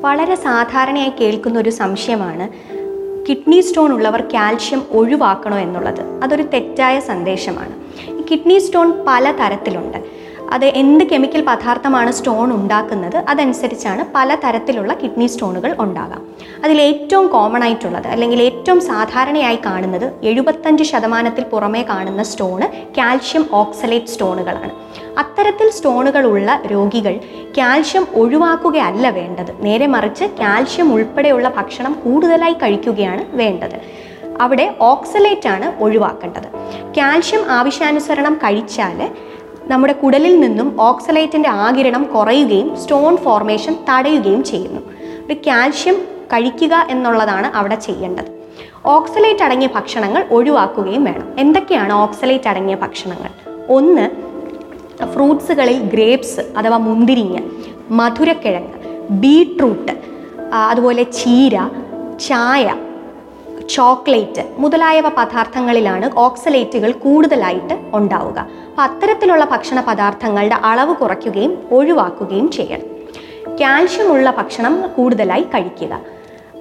വളരെ സാധാരണയായി കേൾക്കുന്ന ഒരു സംശയമാണ് കിഡ്നി സ്റ്റോൺ ഉള്ളവർ കാൽഷ്യം ഒഴിവാക്കണോ എന്നുള്ളത്. അതൊരു തെറ്റായ സന്ദേശമാണ്. കിഡ്നി സ്റ്റോൺ പല തരത്തിലുണ്ട് അത് എന്ത് കെമിക്കൽ പദാർത്ഥമാണ് സ്റ്റോൺ ഉണ്ടാക്കുന്നത് അതനുസരിച്ചാണ് പല തരത്തിലുള്ള കിഡ്നി സ്റ്റോണുകൾ ഉണ്ടാകാം. അതിൽ ഏറ്റവും കോമൺ ആയിട്ടുള്ളത് അല്ലെങ്കിൽ ഏറ്റവും സാധാരണയായി കാണുന്നത് എഴുപത്തഞ്ച് ശതമാനത്തിൽ പുറമേ കാണുന്ന സ്റ്റോണ് കാൽഷ്യം ഓക്സലേറ്റ് സ്റ്റോണുകളാണ് അത്തരത്തിൽ സ്റ്റോണുകളുള്ള രോഗികൾ കാൽഷ്യം ഒഴിവാക്കുകയല്ല വേണ്ടത്. നേരെ മറിച്ച് കാൽഷ്യം ഉൾപ്പെടെയുള്ള ഭക്ഷണം കൂടുതലായി കഴിക്കുകയാണ് വേണ്ടത്. അവിടെ ഓക്സലേറ്റ് ആണ് ഒഴിവാക്കേണ്ടത്. കാൽഷ്യം ആവശ്യാനുസരണം കഴിച്ചാൽ നമ്മുടെ കുടലിൽ നിന്നും ഓക്സലൈറ്റിന്റെ ആകിരണം കുറയുകയും സ്റ്റോൺ ഫോർമേഷൻ തടയുകയും ചെയ്യുന്നു. ഒരു കാൽഷ്യം കഴിക്കുക എന്നുള്ളതാണ് അവിടെ ചെയ്യേണ്ടത്. ഓക്സലേറ്റ് അടങ്ങിയ ഭക്ഷണങ്ങൾ ഒഴിവാക്കുകയും വേണം. എന്തൊക്കെയാണ് ഓക്സലേറ്റ് അടങ്ങിയ ഭക്ഷണങ്ങൾ? ഒന്ന് ഫ്രൂട്ട്സുകളിൽ ഗ്രേപ്സ് അഥവാ മുന്തിരിങ്ങ മധുരക്കിഴങ്ങ് ബീട്രൂട്ട് അതുപോലെ ചീര ചായ ചോക്ലേറ്റ് മുതലായവ പദാർത്ഥങ്ങളിലാണ് ഓക്സലേറ്റുകൾ കൂടുതലായിട്ട് ഉണ്ടാവുക. അപ്പോൾ അത്തരത്തിലുള്ള ഭക്ഷണ പദാർത്ഥങ്ങളുടെ അളവ് കുറയ്ക്കുകയും ഒഴിവാക്കുകയും ചെയ്യണം. കാൽഷ്യമുള്ള ഭക്ഷണം കൂടുതലായി കഴിക്കുക.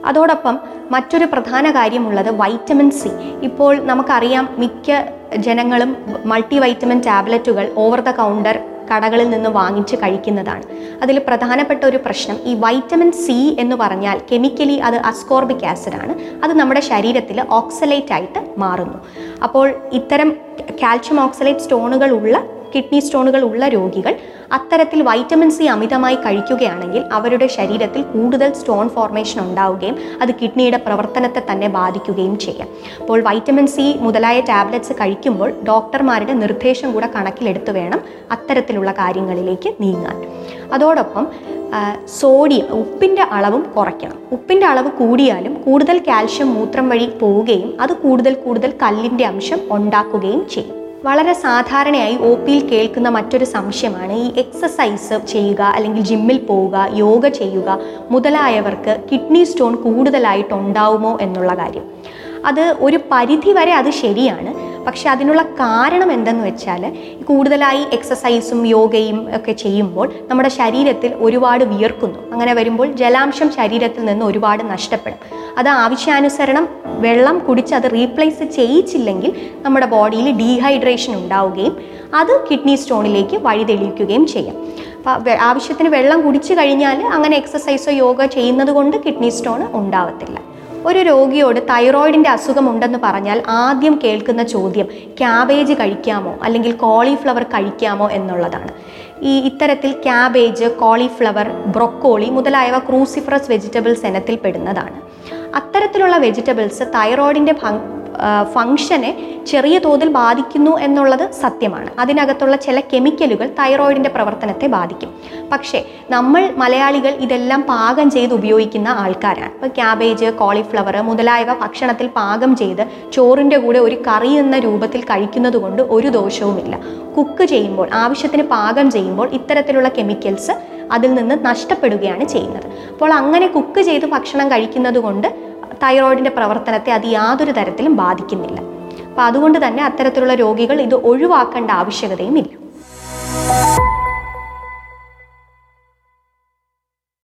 അതോടൊപ്പം മറ്റൊരു പ്രധാന കാര്യമുള്ളത് വൈറ്റമിൻ സി. ഇപ്പോൾ നമുക്കറിയാം മിക്ക ജനങ്ങളും മൾട്ടി വൈറ്റമിൻ ടാബ്ലറ്റുകൾ ഓവർ ദ കൗണ്ടർ കടകളിൽ നിന്ന് വാങ്ങിച്ച് കഴിക്കുന്നതാണ്. അതിൽ പ്രധാനപ്പെട്ട ഒരു പ്രശ്നം ഈ വൈറ്റമിൻ സി എന്ന് പറഞ്ഞാൽ കെമിക്കലി അത് അസ്കോർബിക് ആസിഡ് ആണ്. അത് നമ്മുടെ ശരീരത്തിൽ ഓക്സലേറ്റ് ആയിട്ട് മാറുന്നു. അപ്പോൾ ഇത്തരം കാൽഷ്യം ഓക്സലേറ്റ് സ്റ്റോണുകൾ ഉള്ള കിഡ്നി സ്റ്റോണുകൾ ഉള്ള രോഗികൾ അത്തരത്തിൽ വൈറ്റമിൻ സി അമിതമായി കഴിക്കുകയാണെങ്കിൽ അവരുടെ ശരീരത്തിൽ കൂടുതൽ സ്റ്റോൺ ഫോർമേഷൻ ഉണ്ടാവുകയും അത് കിഡ്നിയുടെ പ്രവർത്തനത്തെ തന്നെ ബാധിക്കുകയും ചെയ്യാം. അപ്പോൾ വൈറ്റമിൻ സി മുതലായ ടാബ്ലറ്റ്സ് കഴിക്കുമ്പോൾ ഡോക്ടർമാരുടെ നിർദ്ദേശം കൂടെ കണക്കിലെടുത്ത് വേണം അത്തരത്തിലുള്ള കാര്യങ്ങളിലേക്ക് നീങ്ങാൻ. അതോടൊപ്പം സോഡിയം ഉപ്പിന്റെ അളവും കുറയ്ക്കണം. ഉപ്പിന്റെ അളവ് കൂടിയാലും കൂടുതൽ കാൽഷ്യം മൂത്രം വഴി പോവുകയും അത് കൂടുതൽ കൂടുതൽ കല്ലിന്റെ അംശം ഉണ്ടാക്കുകയും ചെയ്യും. വളരെ സാധാരണയായി ഒ പിയിൽ കേൾക്കുന്ന മറ്റൊരു സംശയമാണ് ഈ എക്സസൈസ് ചെയ്യുക അല്ലെങ്കിൽ ജിമ്മിൽ പോവുക യോഗ ചെയ്യുക മുതലായവർക്ക് കിഡ്നി സ്റ്റോൺ കൂടുതലായിട്ട് ഉണ്ടാവുമോ എന്നുള്ള കാര്യം. അത് ഒരു പരിധി വരെ അത് ശരിയാണ്. പക്ഷെ അതിനുള്ള കാരണം എന്തെന്ന് വെച്ചാൽ കൂടുതലായി എക്സസൈസും യോഗയും ഒക്കെ ചെയ്യുമ്പോൾ നമ്മുടെ ശരീരത്തിൽ ഒരുപാട് വിയർക്കുന്നു. അങ്ങനെ വരുമ്പോൾ ജലാംശം ശരീരത്തിൽ നിന്ന് ഒരുപാട് നഷ്ടപ്പെടും. അത് ആവശ്യാനുസരണം വെള്ളം കുടിച്ച് അത് റീപ്ലേസ് ചെയ്യിച്ചില്ലെങ്കിൽ നമ്മുടെ ബോഡിയിൽ ഡീഹൈഡ്രേഷൻ ഉണ്ടാവുകയും അത് കിഡ്നി സ്റ്റോണിലേക്ക് വഴിതെളിയിക്കുകയും ചെയ്യാം. അപ്പോൾ ആവശ്യത്തിന് വെള്ളം കുടിച്ചു കഴിഞ്ഞാൽ അങ്ങനെ എക്സസൈസോ യോഗ ചെയ്യുന്നത് കൊണ്ട് കിഡ്നി സ്റ്റോൺ ഉണ്ടാവത്തില്ല. ഒരു രോഗിയോട് തൈറോയിഡിന്റെ അസുഖമുണ്ടെന്ന് പറഞ്ഞാൽ ആദ്യം കേൾക്കുന്ന ചോദ്യം ക്യാബേജ് കഴിക്കാമോ? അല്ലെങ്കിൽ കോളിഫ്ലവർ കഴിക്കാമോ? എന്നുള്ളതാണ്. ഈ ഇത്തരത്തിൽ ക്യാബേജ് കോളിഫ്ലവർ ബ്രൊക്കോളി മുതലായവ ക്രൂസിഫറസ് വെജിറ്റബിൾസ് ഇനത്തിൽ പെടുന്നതാണ്. അത്തരത്തിലുള്ള വെജിറ്റബിൾസ് തൈറോയിഡിന്റെ ഫങ്ഷനെ ചെറിയ തോതിൽ ബാധിക്കുന്നു എന്നുള്ളത് സത്യമാണ്. അതിനകത്തുള്ള ചില കെമിക്കലുകൾ തൈറോയിഡിന്റെ പ്രവർത്തനത്തെ ബാധിക്കും. പക്ഷേ നമ്മൾ മലയാളികൾ ഇതെല്ലാം പാകം ചെയ്ത് ഉപയോഗിക്കുന്ന ആൾക്കാരാണ്. ഇപ്പോൾ ക്യാബേജ് കോളിഫ്ലവർ മുതലായവ ഭക്ഷണത്തിൽ പാകം ചെയ്ത് ചോറിന്റെ കൂടെ ഒരു കറി എന്ന രൂപത്തിൽ കഴിക്കുന്നത് കൊണ്ട് ഒരു ദോഷവുമില്ല. കുക്ക് ചെയ്യുമ്പോൾ ആവശ്യത്തിന് പാകം ചെയ്യുമ്പോൾ ഇത്തരത്തിലുള്ള കെമിക്കൽസ് അതിൽ നിന്ന് നഷ്ടപ്പെടുകയാണ് ചെയ്യുന്നത്. അപ്പോൾ അങ്ങനെ കുക്ക് ചെയ്ത് ഭക്ഷണം കഴിക്കുന്നത് കൊണ്ട് തൈറോയിഡിന്റെ പ്രവർത്തനത്തെ അത് യാതൊരു തരത്തിലും ബാധിക്കുന്നില്ല. അപ്പോൾ അതുകൊണ്ട് തന്നെ അത്തരത്തിലുള്ള രോഗികൾ ഇത് ഒഴിവാക്കേണ്ട ആവശ്യകതയും ഇല്ല.